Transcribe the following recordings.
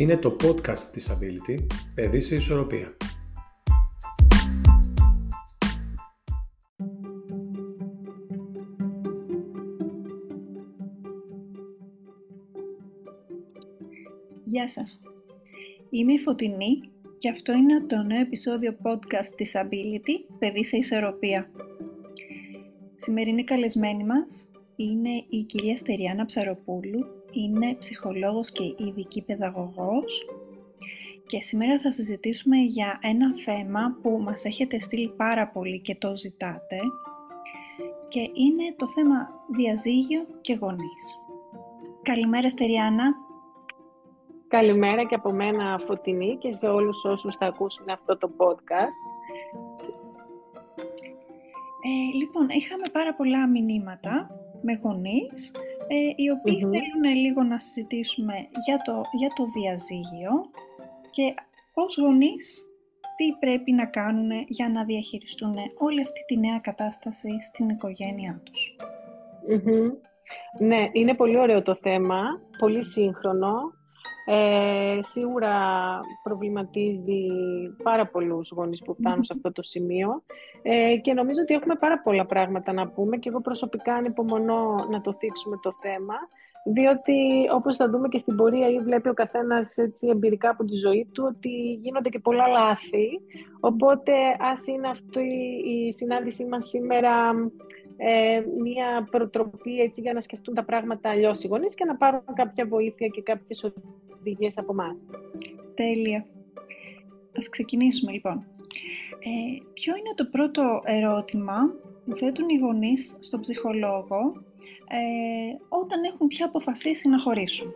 Είναι το podcast της Ability «Παιδί σε ισορροπία». Γεια σας. Είμαι η Φωτεινή και αυτό είναι το νέο επεισόδιο podcast της Ability «Παιδί σε ισορροπία». Σημερινή καλεσμένη μας είναι η κυρία Στεριάνα Ψαροπούλου, είναι ψυχολόγος και ειδική παιδαγωγός και σήμερα θα συζητήσουμε για ένα θέμα που μας έχετε στείλει πάρα πολύ και το ζητάτε και είναι το θέμα διαζύγιο και γονείς. Καλημέρα Στεριάνα. Καλημέρα και από μένα Φωτεινή και σε όλους όσους θα ακούσουν αυτό το podcast. Ε, λοιπόν, είχαμε πάρα πολλά μηνύματα με γονείς, ε, οι οποιοι θέλουν λίγο να συζητήσουμε για το, για το διαζύγιο και ως γονείς τι πρέπει να κάνουν για να διαχειριστούν όλη αυτή τη νέα κατάσταση στην οικογένειά τους. Ναι, είναι πολύ ωραίο το θέμα, πολύ σύγχρονο ε, σίγουρα προβληματίζει πάρα πολλούς γονείς που φτάνουν σε αυτό το σημείο. Ε, και νομίζω ότι έχουμε πάρα πολλά πράγματα να πούμε και εγώ προσωπικά ανυπομονώ να το θίξουμε το θέμα διότι όπως θα δούμε και στην πορεία ή βλέπει ο καθένας έτσι, εμπειρικά από τη ζωή του ότι γίνονται και πολλά λάθη. Οπότε ας είναι αυτή η συνάντησή μας σήμερα ε, μια προτροπή έτσι, για να σκεφτούν τα πράγματα αλλιώς οι γονείς και να πάρουν κάποια βοήθεια και κάποιες οδηγίες από εμάς. Τέλεια. Ας ξεκινήσουμε λοιπόν. Ε, ποιο είναι το πρώτο ερώτημα που θέτουν οι γονείς στον ψυχολόγο ε, όταν έχουν πια αποφασίσει να χωρίσουν;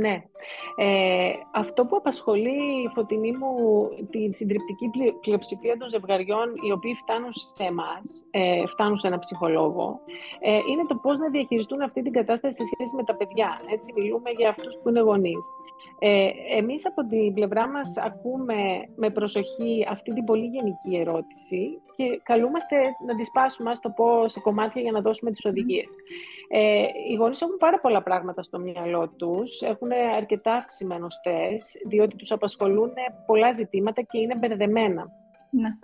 Ναι. Ε, αυτό που απασχολεί η φωτεινή μου την συντριπτική πλειοψηφία των ζευγαριών οι οποίοι φτάνουν σε εμάς, ε, φτάνουν σε ένα ψυχολόγο, ε, είναι το πώς να διαχειριστούν αυτή την κατάσταση σε σχέση με τα παιδιά. Έτσι μιλούμε για αυτούς που είναι γονείς. Ε, εμείς από την πλευρά μας ακούμε με προσοχή αυτή την πολύ γενική ερώτηση και καλούμαστε να τη σπάσουμε, ας το πω, σε κομμάτια για να δώσουμε τις οδηγίες. Ε, οι γονείς έχουν πάρα πολλά πράγματα στο μυαλό τους, έχουν αρκετά αυξημένωστές, διότι τους απασχολούν πολλά ζητήματα και είναι μπερδεμένα ναι.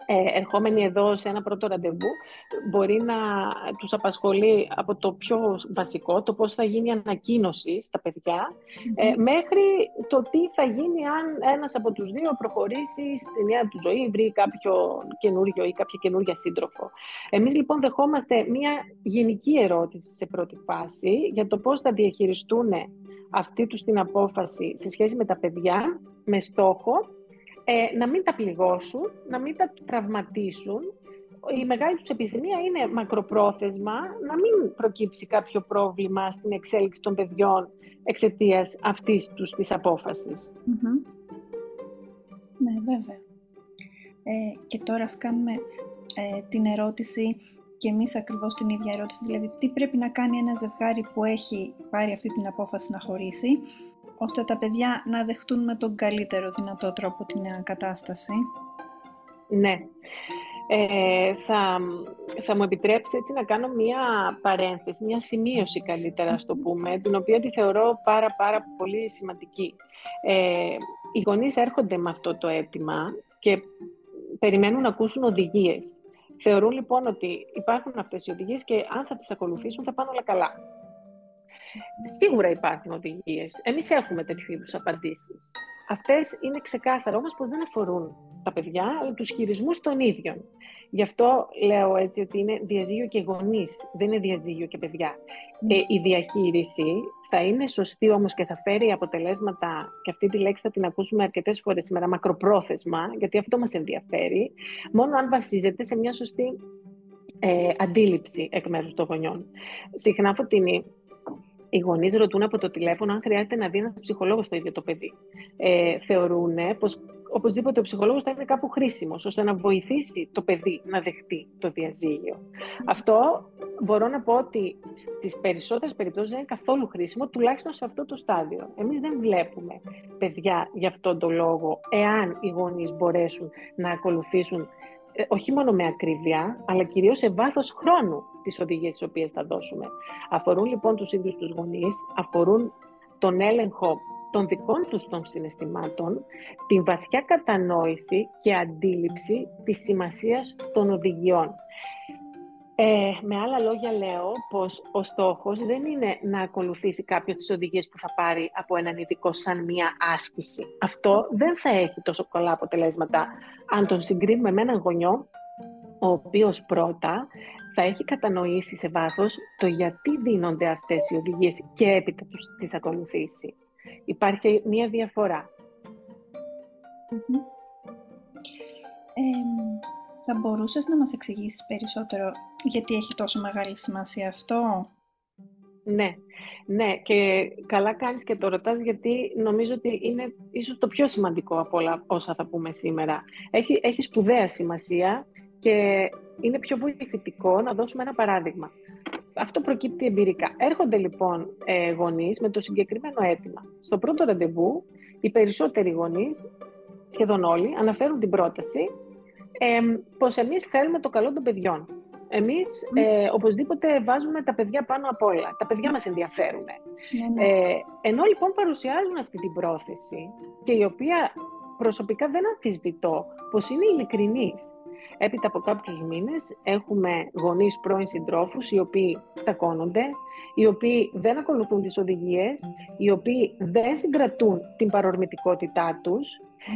Ε, ερχόμενοι εδώ σε ένα πρώτο ραντεβού, μπορεί να τους απασχολεί από το πιο βασικό, το πώς θα γίνει η ανακοίνωση στα παιδιά, ε, μέχρι το τι θα γίνει αν ένας από τους δύο προχωρήσει στη νέα του ζωή, βρει κάποιο καινούριο ή κάποια καινούργια σύντροφο. Εμείς λοιπόν δεχόμαστε μια γενική ερώτηση σε πρώτη φάση για το πώς θα διαχειριστούν αυτή τους την απόφαση σε σχέση με τα παιδιά, με στόχο ε, να μην τα πληγώσουν, να μην τα τραυματίσουν. Η μεγάλη τους επιθυμία είναι μακροπρόθεσμα, να μην προκύψει κάποιο πρόβλημα στην εξέλιξη των παιδιών εξαιτίας αυτής τους της αποφασης Ναι, βέβαια. Ε, και τώρα ας κάνουμε ε, την ερώτηση και εμείς ακριβώς την ίδια ερώτηση, δηλαδή τι πρέπει να κάνει ένα ζευγάρι που έχει πάρει αυτή την απόφαση να χωρίσει, ώστε τα παιδιά να δεχτούν με τον καλύτερο δυνατό τρόπο την νέα κατάσταση. Ναι. Ε, θα, θα μου επιτρέψεις έτσι να κάνω μία παρένθεση, μία σημείωση καλύτερα, στο το πούμε, την οποία τη θεωρώ πάρα πάρα πολύ σημαντική. Ε, οι γονείς έρχονται με αυτό το αίτημα και περιμένουν να ακούσουν οδηγίες. Θεωρούν λοιπόν ότι υπάρχουν αυτές οι οδηγίες και αν θα τις ακολουθήσουν θα πάνε όλα καλά. Σίγουρα υπάρχουν οδηγίες. Εμείς έχουμε τέτοιου είδους απαντήσεις. Αυτές είναι ξεκάθαρα όμως πως δεν αφορούν τα παιδιά, αλλά τους χειρισμούς των ίδιων. Γι' αυτό λέω έτσι ότι είναι διαζύγιο και γονείς, δεν είναι διαζύγιο και παιδιά. Ε, η διαχείριση θα είναι σωστή όμως και θα φέρει αποτελέσματα, και αυτή τη λέξη θα την ακούσουμε αρκετές φορές σήμερα, μακροπρόθεσμα, γιατί αυτό μας ενδιαφέρει, μόνο αν βασίζεται σε μια σωστή ε, αντίληψη εκ μέρους των γονιών. Συχνά, Φωτεινή, οι γονείς ρωτούν από το τηλέφωνο αν χρειάζεται να δει ένας ψυχολόγος στο ίδιο το παιδί. Ε, θεωρούν πως οπωσδήποτε ο ψυχολόγος θα είναι κάπου χρήσιμος, ώστε να βοηθήσει το παιδί να δεχτεί το διαζύγιο. Αυτό μπορώ να πω ότι στις περισσότερες περιπτώσεις δεν είναι καθόλου χρήσιμο, τουλάχιστον σε αυτό το στάδιο. Εμείς δεν βλέπουμε παιδιά για αυτόν τον λόγο, εάν οι γονείς μπορέσουν να ακολουθήσουν ε, όχι μόνο με ακρίβεια, αλλά κυρίως σε βάθος χρόνου τις οδηγίες τις οποίες θα δώσουμε. Αφορούν λοιπόν τους ίδιους τους γονείς, αφορούν τον έλεγχο των δικών τους των συναισθημάτων, την βαθιά κατανόηση και αντίληψη της σημασίας των οδηγιών. Ε, με άλλα λόγια λέω πως ο στόχος δεν είναι να ακολουθήσει κάποιο τις οδηγίες που θα πάρει από έναν ειδικό σαν μία άσκηση. Αυτό δεν θα έχει τόσο καλά αποτελέσματα αν τον συγκρίνουμε με έναν γονιό ο οποίος πρώτα θα έχει κατανοήσει σε βάθος το γιατί δίνονται αυτές οι οδηγίες και έπειτα τους τις ακολουθήσει. Υπάρχει μία διαφορά. θα μπορούσες να μας εξηγήσεις περισσότερο γιατί έχει τόσο μεγάλη σημασία αυτό; Ναι, ναι και καλά κάνεις και το ρωτάς γιατί νομίζω ότι είναι ίσως το πιο σημαντικό από όλα όσα θα πούμε σήμερα. Έχει, έχει σπουδαία σημασία και είναι πιο βοηθητικό να δώσουμε ένα παράδειγμα. Αυτό προκύπτει εμπειρικά. Έρχονται λοιπόν ε, γονείς με το συγκεκριμένο αίτημα. Στο πρώτο ραντεβού, οι περισσότεροι γονείς, σχεδόν όλοι, αναφέρουν την πρόταση ε, πως εμείς θέλουμε το καλό των παιδιών. Εμείς ε, οπωσδήποτε βάζουμε τα παιδιά πάνω απ' όλα. Τα παιδιά μας ενδιαφέρουν. Ναι, ναι. Ε, ενώ λοιπόν παρουσιάζουν αυτή την πρόθεση και η οποία προσωπικά δεν αμφισβητώ πως είναι ειλικρινής Έπειτα από κάποιους μήνες έχουμε γονείς πρώην συντρόφους οι οποίοι τσακώνονται, οι οποίοι δεν ακολουθούν τις οδηγίες, οι οποίοι δεν συγκρατούν την παρορμητικότητά τους.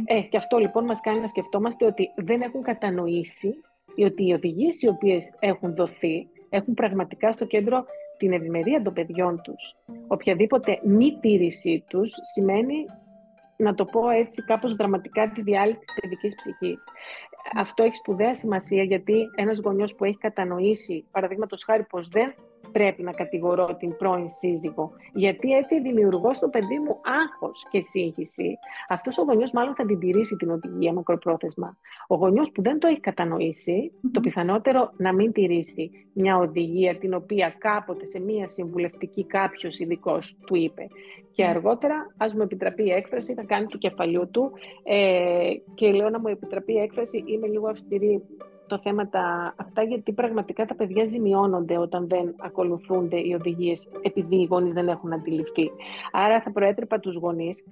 Ε, και αυτό λοιπόν μας κάνει να σκεφτόμαστε ότι δεν έχουν κατανοήσει ότι οι οδηγίες οι οποίες έχουν δοθεί έχουν πραγματικά στο κέντρο την ευημερία των παιδιών τους. Οποιαδήποτε μη τήρησή τους σημαίνει να το πω έτσι κάπως δραματικά τη διάλυση της παιδικής ψυχής αυτό έχει σπουδαία σημασία γιατί ένας γονιός που έχει κατανοήσει, παραδείγματος χάρη, πως δεν πρέπει να κατηγορώ την πρώην σύζυγο, γιατί έτσι δημιουργώ στο παιδί μου άγχος και σύγχυση. Αυτός ο γονιός μάλλον θα την τηρήσει την οδηγία μακροπρόθεσμα. Ο γονιός που δεν το έχει το πιθανότερο να μην τηρήσει μια οδηγία την οποία κάποτε σε μια συμβουλευτική κάποιος ειδικός του είπε. Και αργότερα, ας μου επιτραπεί η έκφραση, θα κάνει του κεφαλιού του ε, και λέω να μου επιτραπεί η έκφραση, είμαι λίγο αυστηρή το θέματα αυτά, γιατί πραγματικά τα παιδιά ζημιώνονται όταν δεν ακολουθούνται οι οδηγίες επειδή οι γονείς δεν έχουν αντιληφθεί. Άρα θα προέτρεπα τους γονείς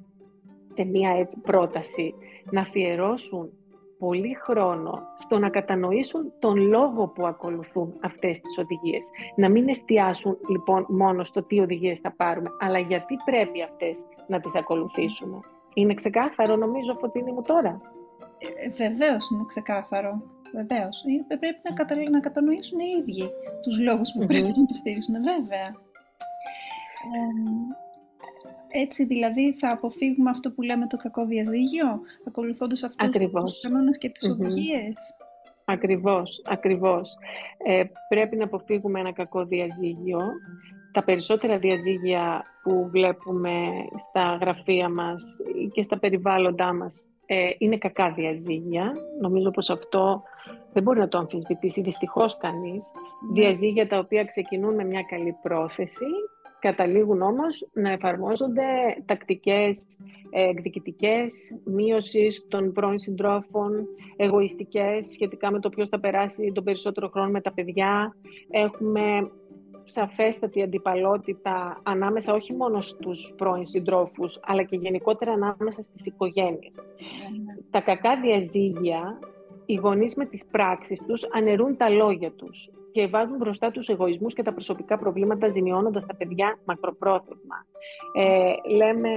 σε μία έτσι πρόταση να αφιερώσουν πολύ χρόνο στο να κατανοήσουν τον λόγο που ακολουθούν αυτές τις οδηγίες. Να μην εστιάσουν λοιπόν μόνο στο τι οδηγίες θα πάρουμε, αλλά γιατί πρέπει αυτές να τις ακολουθήσουμε. Είναι ξεκάθαρο νομίζω, Φωτίνη μου τώρα; Ε, βεβαίως είναι ξεκάθαρο. Βεβαίως. Ε, πρέπει να, κατα... να κατανοήσουν οι ίδιοι τους λόγους που πρέπει να το στηρίσουν, βέβαια. έτσι δηλαδή θα αποφύγουμε αυτό που λέμε το κακό διαζύγιο, ακολουθώντας αυτούς ακριβώς. τους κανόνες και τις mm οδηγίες. Ακριβώς, ακριβώς. Ε, πρέπει να αποφύγουμε ένα κακό διαζύγιο. Τα περισσότερα διαζύγια που βλέπουμε στα γραφεία μας και στα περιβάλλοντά μας ε, είναι κακά διαζύγια. Νομίζω πως αυτό δεν μπορεί να το αμφισβητήσει δυστυχώς κανείς. Ναι. Διαζύγια τα οποία ξεκινούν με μια καλή πρόθεση, καταλήγουν όμως να εφαρμόζονται τακτικές ε, εκδικητικές, μείωσης των πρώην συντρόφων, εγωιστικές σχετικά με το ποιος θα περάσει τον περισσότερο χρόνο με τα παιδιά. Έχουμε σαφέστατη αντιπαλότητα ανάμεσα όχι μόνο στους πρώην συντρόφους, αλλά και γενικότερα ανάμεσα στις οικογένειες. Mm. Τα κακά διαζύγια, οι γονείς με τις πράξεις τους αναιρούν τα λόγια τους και βάζουν μπροστά τους εγωισμούς και τα προσωπικά προβλήματα ζημιώνοντας τα παιδιά μακροπρόθεσμα. Ε, λέμε,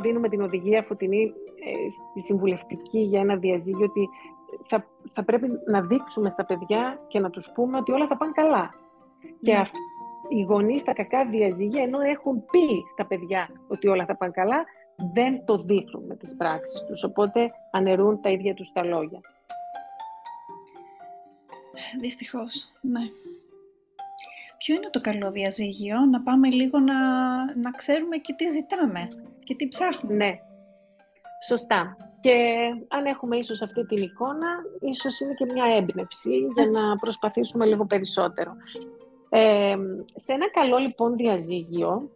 δίνουμε την οδηγία φωτεινή ε, στη συμβουλευτική για ένα διαζύγιο ότι θα, θα πρέπει να δείξουμε στα παιδιά και να τους πούμε ότι όλα θα πάνε καλά. Και ναι. οι γονείς στα κακά διαζύγια, ενώ έχουν πει στα παιδιά ότι όλα θα πάνε καλά, δεν το δείχνουν με τις πράξεις τους, οπότε αναιρούν τα ίδια τους τα λόγια. Δυστυχώς, ναι. Ποιο είναι το καλό διαζύγιο, να πάμε λίγο να, να ξέρουμε και τι ζητάμε και τι ψάχνουμε. Ναι, σωστά. Και αν έχουμε ίσως αυτή την εικόνα, ίσως είναι και μια έμπνευση για να προσπαθήσουμε λίγο περισσότερο σε ένα καλό λοιπόν διαζύγιο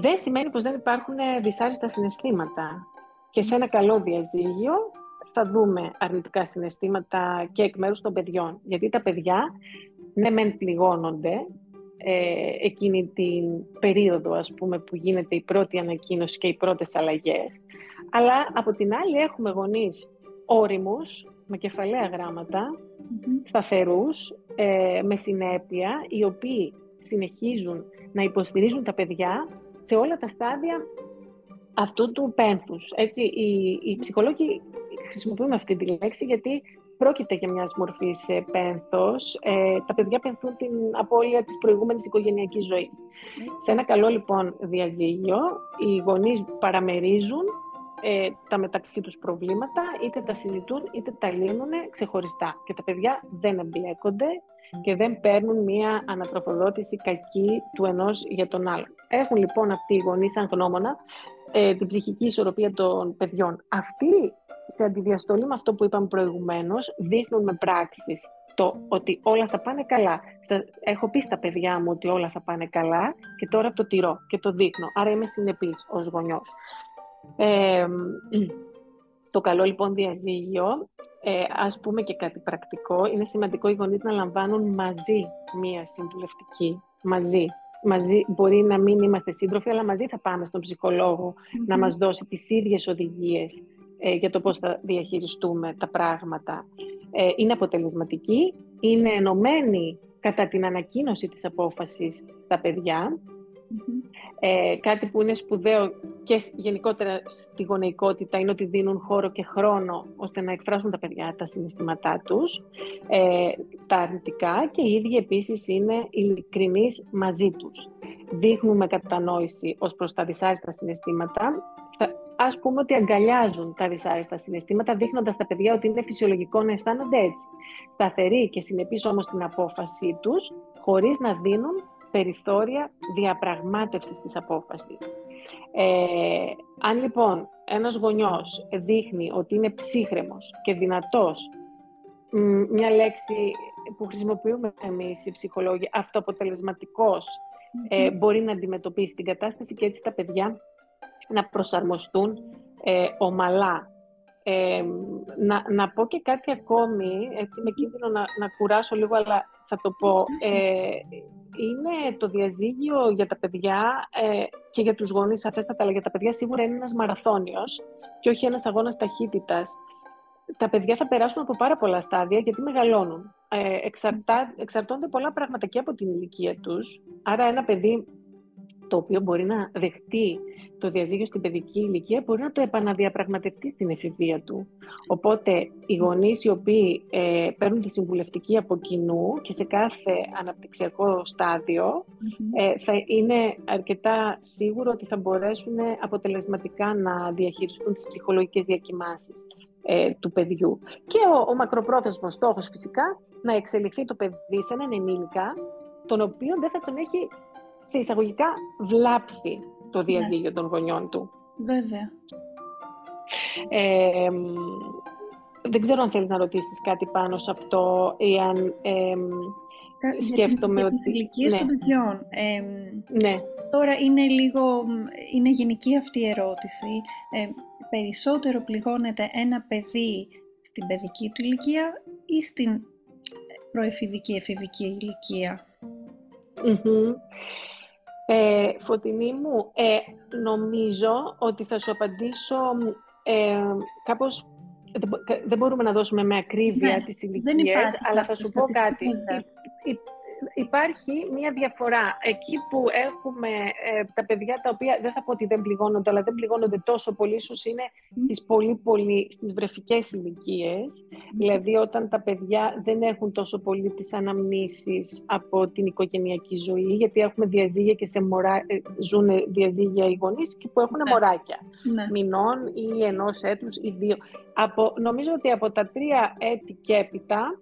δεν σημαίνει πως δεν υπάρχουν δυσάρεστα συναισθήματα. Και σε ένα καλό διαζύγιο θα δούμε αρνητικά συναισθήματα και εκ μέρους των παιδιών. Γιατί τα παιδιά, ναι μεν πληγώνονται, ε, εκείνη την περίοδο ας πούμε, που γίνεται η πρώτη ανακοίνωση και οι πρώτες αλλαγές. Αλλά από την άλλη έχουμε γονείς όριμους, με κεφαλαία γράμματα, σταθερούς, ε, με συνέπεια, οι οποίοι συνεχίζουν να υποστηρίζουν τα παιδιά σε όλα τα στάδια αυτού του πένθους. Έτσι, οι, οι ψυχολόγοι χρησιμοποιούμε αυτή τη λέξη γιατί πρόκειται για μιας μορφής πένθος. Ε, τα παιδιά πενθούν την απώλεια της προηγούμενης οικογενειακής ζωής. Σε ένα καλό λοιπόν διαζύγιο, οι γονείς παραμερίζουν ε, τα μεταξύ τους προβλήματα, είτε τα συζητούν είτε τα λύνουν ξεχωριστά. Και τα παιδιά δεν εμπλέκονται και δεν παίρνουν μία ανατροφοδότηση κακή του ενός για τον άλλο. Έχουν λοιπόν αυτοί οι γονείς σαν γνώμονα ε, την ψυχική ισορροπία των παιδιών. Αυτοί, σε αντιδιαστολή με αυτό που είπαμε προηγουμένως, δείχνουν με πράξεις το ότι όλα θα πάνε καλά. Έχω πει στα παιδιά μου ότι όλα θα πάνε καλά και τώρα το τηρώ και το δείχνω. Άρα είμαι συνεπής ως γονιός. Ε, στο καλό λοιπόν διαζύγιο, ε, ας πούμε και κάτι πρακτικό, είναι σημαντικό οι γονείς να λαμβάνουν μαζί μία συμβουλευτική, μαζί. Μαζί, μπορεί να μην είμαστε σύντροφοι, αλλά μαζί θα πάμε στον ψυχολογο να μας δώσει τις ίδιες οδηγίες ε, για το πώς θα διαχειριστούμε τα πράγματα. Ε, είναι αποτελεσματική, είναι ενωμένη κατά την ανακοίνωση της απόφασης στα παιδιά ε, κάτι που είναι σπουδαίο και γενικότερα στη γονεϊκότητα είναι ότι δίνουν χώρο και χρόνο ώστε να εκφράσουν τα παιδιά τα συναισθήματά τους, ε, τα αρνητικά και οι ίδιοι επίσης είναι ειλικρινείς μαζί τους. Δείχνουμε κατανόηση ως προς τα δυσάρεστα συναισθήματα. Θα, ας πούμε ότι αγκαλιάζουν τα δυσάρεστα συναισθήματα, δείχνοντας τα παιδιά ότι είναι φυσιολογικό να αισθάνονται έτσι. Σταθεροί και συνεπείς όμως την απόφασή τους, χωρίς να δίνουν περιθώρια διαπραγμάτευσης της απόφασης. Ε, αν λοιπόν ένας γονιός δείχνει ότι είναι ψύχρεμος και δυνατός, μια λέξη που χρησιμοποιούμε εμείς οι ψυχολόγοι, αυτοαποτελεσματικός, ε, μπορεί να αντιμετωπίσει την κατάσταση και έτσι τα παιδιά να προσαρμοστούν ε, ομαλά. Ε, να, να πω και κάτι ακόμη, έτσι με κίνδυνο να, να κουράσω λίγο, αλλά θα το πω. Ε, είναι το διαζύγιο για τα παιδιά ε, και για τους γονείς αφέστατα, αλλά για τα παιδιά σίγουρα είναι ένας μαραθώνιος και όχι ένας αγώνας ταχύτητας. Τα παιδιά θα περάσουν από πάρα πολλά στάδια γιατί μεγαλώνουν. Ε, εξαρτά, εξαρτώνται πολλά πράγματα και από την ηλικία τους. Άρα ένα παιδί το οποίο μπορεί να δεχτεί το διαζύγιο στην παιδική ηλικία μπορεί να το επαναδιαπραγματευτεί στην εφηβεία του. Οπότε οι γονείς οι οποίοι ε, παίρνουν τη συμβουλευτική από κοινού και σε κάθε αναπτυξιακό ε, θα είναι αρκετά σίγουρο ότι θα μπορέσουν αποτελεσματικά να διαχειριστούν τις ψυχολογικές διακοιμάνσεις ε, του παιδιού. Και ο, ο μακροπρόθεσμος στόχος φυσικά να εξελιχθεί το παιδί σε έναν ενήλικα τον οποίο δεν θα τον έχει σε εισαγωγικά βλάψει το ναι. διαζύγιο των γονιών του. Βέβαια. Ε, δεν ξέρω αν θέλεις να ρωτήσεις κάτι πάνω σε αυτό ή αν ε, σκέφτομαι για, για τις ηλικίες ναι. των παιδιών. ναι. Τώρα είναι λίγο, είναι γενική αυτή η ερώτηση. Ε, περισσότερο πληγώνεται ένα παιδί στην παιδική του ηλικία ή στην προεφηβική εφηβική ηλικία. Ε, φωτεινή μου, ε, νομίζω ότι θα σου απαντήσω ε, κάπως... Δεν μπορούμε να δώσουμε με ακρίβεια ναι, τις ηλικίες, αλλά θα σου πω κάτι υπάρχει μία διαφορά. Εκεί που έχουμε ε, τα παιδιά τα οποία δεν θα πω ότι δεν πληγώνονται, αλλά δεν πληγώνονται τόσο πολύ, ίσως είναι στις πολύ πολύ, στις βρεφικές ηλικίες. Δηλαδή όταν τα παιδιά δεν έχουν τόσο πολύ τις αναμνήσεις από την οικογενειακή ζωή, γιατί έχουμε διαζύγια και σε μωρά, ε, ζουν διαζύγια οι γονείς και που έχουν ναι. μωράκια ναι. μηνών ή ενός έτους ή δύο. Από, νομίζω ότι από τα τρία έτη και έπειτα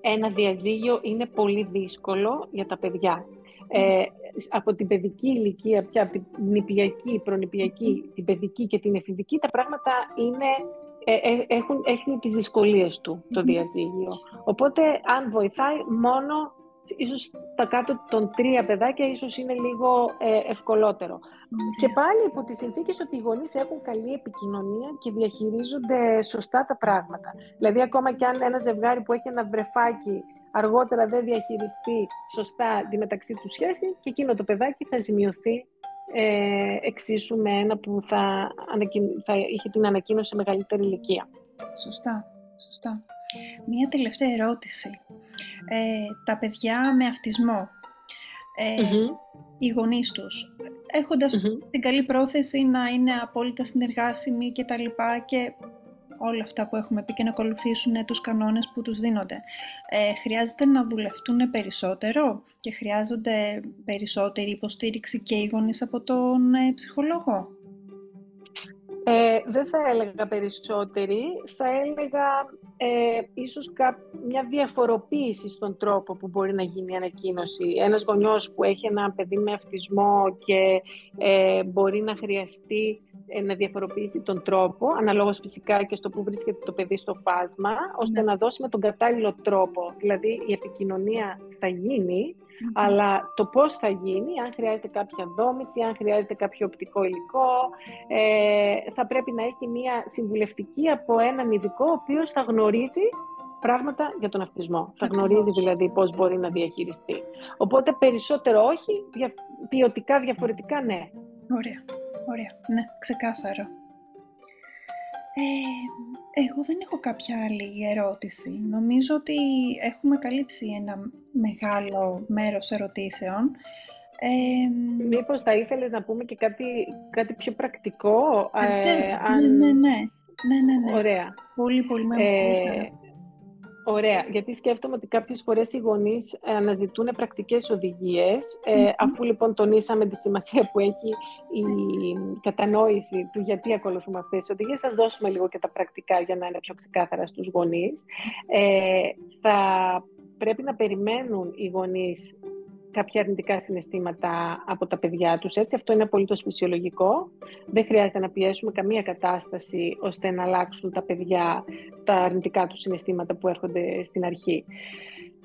ένα διαζύγιο είναι πολύ δύσκολο για τα παιδιά. Ε, από την παιδική ηλικία πια, από την νηπιακή, προνηπιακή, την παιδική και την εφηβική, τα πράγματα είναι, ε, ε, έχουν, έχουν τις δυσκολίες του το διαζύγιο. Οπότε, αν βοηθάει, μόνο ίσως τα κάτω των τρία παιδάκια ίσως είναι λίγο ε, ευκολότερο. Και πάλι υπό τις συνθήκες ότι οι γονείς έχουν καλή επικοινωνία και διαχειρίζονται σωστά τα πράγματα. Δηλαδή ακόμα και αν ένα ζευγάρι που έχει ένα βρεφάκι αργότερα δεν διαχειριστεί σωστά τη μεταξύ του σχέση και εκείνο το παιδάκι θα ζημιωθεί ε, εξίσου με ένα που θα, θα είχε την ανακοίνωση σε μεγαλύτερη ηλικία. Σωστά, σωστά. Μία τελευταία ερώτηση. Ε, τα παιδιά με αυτισμό, ε, οι γονείς τους, εχοντας την καλή πρόθεση να είναι απόλυτα συνεργάσιμοι και τα λοιπά και όλα αυτά που έχουμε πει και να ακολουθήσουν τους κανόνες που τους δίνονται. Ε, χρειάζεται να δουλευτούν περισσότερο και χρειάζονται περισσότερη υποστήριξη και οι γονείς από τον ε, ψυχολόγο; Ε, δεν θα έλεγα περισσότερη, θα έλεγα ε, ίσως μια διαφοροποίηση στον τρόπο που μπορεί να γίνει η ανακοίνωση. Ένας γονιός που έχει ένα παιδί με αυτισμό και ε, μπορεί να χρειαστεί ε, να διαφοροποιήσει τον τρόπο, αναλόγως φυσικά και στο που βρίσκεται το παιδί στο φάσμα, ώστε ναι. να δώσει με τον κατάλληλο τρόπο. Δηλαδή η επικοινωνία θα γίνει, αλλά το πώς θα γίνει, αν χρειάζεται κάποια δόμηση, αν χρειάζεται κάποιο οπτικό υλικό, ε, θα πρέπει να έχει μια συμβουλευτική από έναν ειδικό, ο οποίος θα γνωρίζει πράγματα για τον αυτισμό. Θα γνωρίζει δηλαδή πώς μπορεί να διαχειριστεί. Οπότε περισσότερο όχι, ποιοτικά διαφορετικά ναι. Ωραία, ωραία. Ναι, ξεκάθαρο. Ε, εγώ δεν έχω κάποια άλλη ερώτηση. Νομίζω ότι έχουμε καλύψει ένα μεγάλο μέρος ερωτήσεων. Ε, Μήπως θα ήθελες να πούμε και κάτι, κάτι πιο πρακτικό. Ε, ναι, ναι, ναι, ναι, ναι, ναι, ναι. Ωραία. Πολύ, πολύ μεγάλο. Ε, Ωραία, γιατί σκέφτομαι ότι κάποιες φορές οι γονείς αναζητούν πρακτικές ε, αφού λοιπόν τονίσαμε τη σημασία που έχει η κατανόηση του γιατί ακολουθούμε αυτές τις οδηγίες, σας δώσουμε λίγο και τα πρακτικά για να είναι πιο ξεκάθαρα στους γονείς. Ε, θα πρέπει να περιμένουν οι γονείς κάποια αρνητικά συναισθήματα από τα παιδιά τους. Έτσι, αυτό είναι απολύτως φυσιολογικό. Δεν χρειάζεται να πιέσουμε καμία κατάσταση ώστε να αλλάξουν τα παιδιά τα αρνητικά τους συναισθήματα που έρχονται στην αρχή.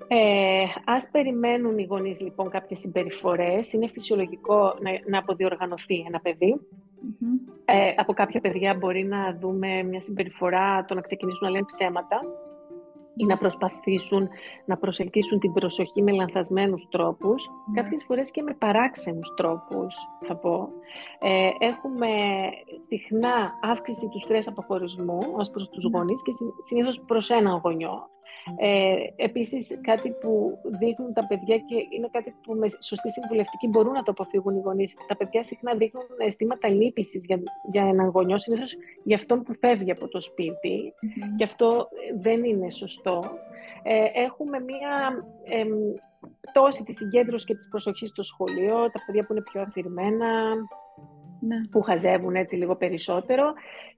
Ε, ας περιμένουν οι γονείς λοιπόν κάποιες συμπεριφορές. Είναι φυσιολογικό να, να αποδιοργανωθεί ένα παιδί. Ε, από κάποια παιδιά μπορεί να δούμε μια συμπεριφορά το να ξεκινήσουν να λένε ψέματα ή να προσπαθήσουν να προσελκύσουν την προσοχή με λανθασμένους τρόπους, ναι. κάποιες φορές και με παράξενους τρόπους, θα πω. Ε, έχουμε συχνά αύξηση του στρες αποχωρισμού ως προς τους ναι. γονείς και συνήθως προς έναν γονιό. Ε, επίσης, κάτι που δείχνουν τα παιδιά και είναι κάτι που με σωστή συμβουλευτική μπορούν να το αποφύγουν οι γονείς. Τα παιδιά συχνά δείχνουν αισθήματα λύπησης για, για έναν γονιό, συνήθως για αυτόν που φεύγει από το σπίτι. Και αυτό δεν είναι σωστό. Ε, έχουμε μία ε, πτώση της συγκέντρωσης και της προσοχής στο σχολείο, τα παιδιά που είναι πιο αφηρημένα, ναι. που χαζεύουν έτσι λίγο περισσότερο.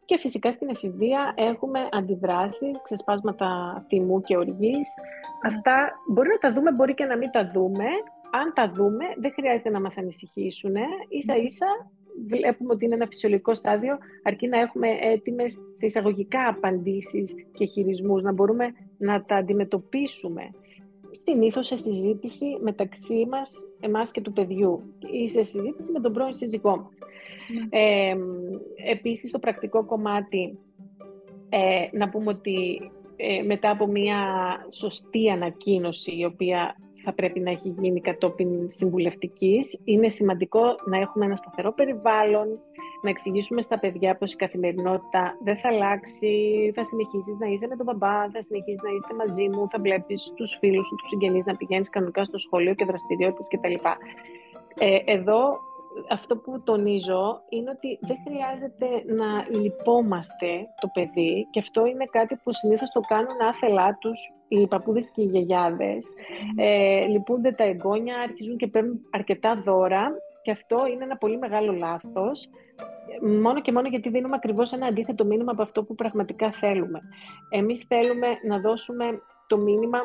Και φυσικά στην εφηβεία έχουμε αντιδράσεις, ξεσπάσματα θυμού και οργής. Ναι. Αυτά μπορεί να τα δούμε, μπορεί και να μην τα δούμε. Αν τα δούμε, δεν χρειάζεται να μας ανησυχήσουν. Ίσα ίσα βλέπουμε ότι είναι ένα φυσιολογικό στάδιο, αρκεί να έχουμε έτοιμες σε εισαγωγικά απαντήσεις και χειρισμούς, να μπορούμε να τα αντιμετωπίσουμε συνήθως σε συζήτηση μεταξύ μας, εμάς και του παιδιού ή σε συζήτηση με τον πρώην σύζυγό μας. Ναι. Ε, επίσης, το πρακτικό κομμάτι, ε, να πούμε ότι ε, μετά από μια σωστή ανακοίνωση, η οποία θα πρέπει να έχει γίνει κατόπιν συμβουλευτικής, είναι σημαντικό να έχουμε ένα σταθερό περιβάλλον, να εξηγήσουμε στα παιδιά πως η καθημερινότητα δεν θα αλλάξει, θα συνεχίσεις να είσαι με τον μπαμπά, θα συνεχίσεις να είσαι μαζί μου, θα βλέπεις τους φίλους σου, τους συγγενείς, να πηγαίνεις κανονικά στο σχολείο και δραστηριότητες κτλ. Ε, εδώ αυτό που τονίζω είναι ότι δεν χρειάζεται να λυπόμαστε το παιδί και αυτό είναι κάτι που συνήθως το κάνουν άθελά τους οι παππούδες και οι γιαγιάδες. Ε, λυπούνται τα εγγόνια, αρχίζουν και παίρνουν αρκετά δώρα και αυτό είναι ένα πολύ μεγάλο λάθος, μόνο και μόνο γιατί δίνουμε ακριβώς ένα αντίθετο μήνυμα από αυτό που πραγματικά θέλουμε. Εμείς θέλουμε να δώσουμε το μήνυμα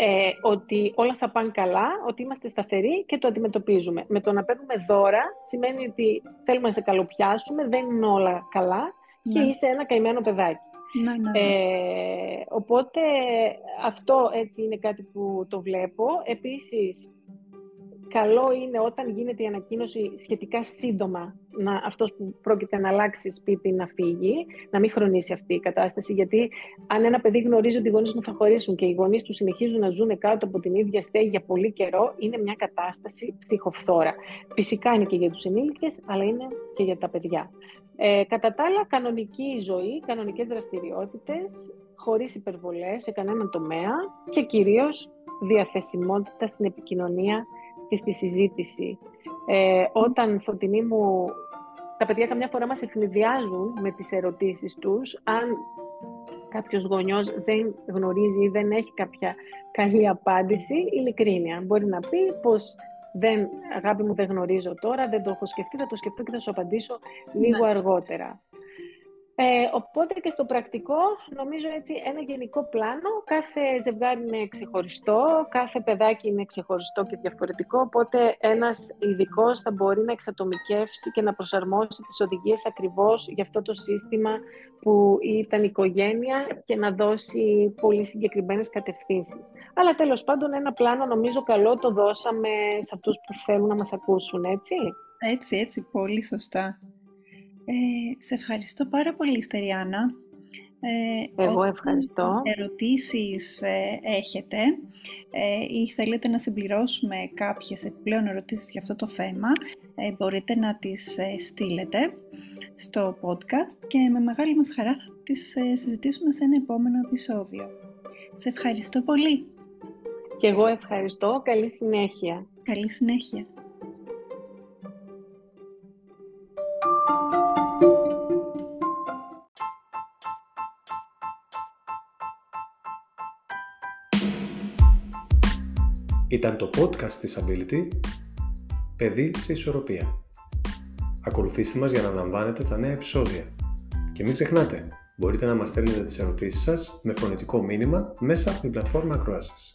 ε, ότι όλα θα πάνε καλά, ότι είμαστε σταθεροί και το αντιμετωπίζουμε. Με το να παίρνουμε δώρα σημαίνει ότι θέλουμε να σε καλοπιάσουμε, δεν είναι όλα καλά και ναι. είσαι ένα καημένο παιδάκι. Ναι, ναι, ναι. Ε, οπότε αυτό έτσι είναι κάτι που το βλέπω. Επίσης, καλό είναι όταν γίνεται η ανακοίνωση σχετικά σύντομα να, αυτός που πρόκειται να αλλάξει σπίτι να φύγει, να μην χρονίσει αυτή η κατάσταση, γιατί αν ένα παιδί γνωρίζει ότι οι γονείς μου θα χωρίσουν και οι γονείς του συνεχίζουν να ζουν κάτω από την ίδια στέγη για πολύ καιρό, είναι μια κατάσταση ψυχοφθόρα. Φυσικά είναι και για τους ενήλικες, αλλά είναι και για τα παιδιά. Ε, κατά τα άλλα, κανονική ζωή, κανονικές δραστηριότητες, χωρίς υπερβολές σε κανέναν τομέα και κυρίως διαθεσιμότητα στην επικοινωνία και στη συζήτηση. Ε, όταν, Φωτεινή μου, τα παιδιά καμιά φορά μας ευνηδιάζουν με τις ερωτήσεις τους, αν κάποιος γονιός δεν γνωρίζει ή δεν έχει κάποια καλή απάντηση, ειλικρίνεια. Μπορεί να πει πως δεν, αγάπη μου δεν γνωρίζω τώρα, δεν το έχω σκεφτεί, θα το σκεφτώ και θα σου απαντήσω λίγο ναι. αργότερα. Ε, οπότε και στο πρακτικό, νομίζω έτσι ένα γενικό πλάνο, κάθε ζευγάρι είναι ξεχωριστό, κάθε παιδάκι είναι ξεχωριστό και διαφορετικό, οπότε ένας ειδικός θα μπορεί να εξατομικεύσει και να προσαρμόσει τις οδηγίες ακριβώς για αυτό το σύστημα που ήταν οικογένεια και να δώσει πολύ συγκεκριμένες κατευθύνσεις. Αλλά τέλος πάντων ένα πλάνο νομίζω καλό το δώσαμε σε αυτούς που θέλουν να μας ακούσουν, έτσι. Έτσι, έτσι, πολύ σωστά. Ε, σε ευχαριστώ πάρα πολύ, Στεριάνα. Ε, Εγώ ευχαριστώ. ερωτήσεις ε, έχετε ε, ή θέλετε να συμπληρώσουμε κάποιες επιπλέον ερωτήσεις για αυτό το θέμα, ε, μπορείτε να τις στείλετε στο podcast και με μεγάλη μας χαρά θα τις συζητήσουμε σε ένα επόμενο επεισόδιο. Σε ευχαριστώ πολύ. Και εγώ ευχαριστώ. Καλή συνέχεια. Καλή συνέχεια. Ήταν το podcast της Ability «Παιδί σε ισορροπία». Ακολουθήστε μας για να λαμβάνετε τα νέα επεισόδια. Και μην ξεχνάτε, μπορείτε να μας στέλνετε τις ερωτήσεις σας με φωνητικό μήνυμα μέσα από την πλατφόρμα ακροάσης.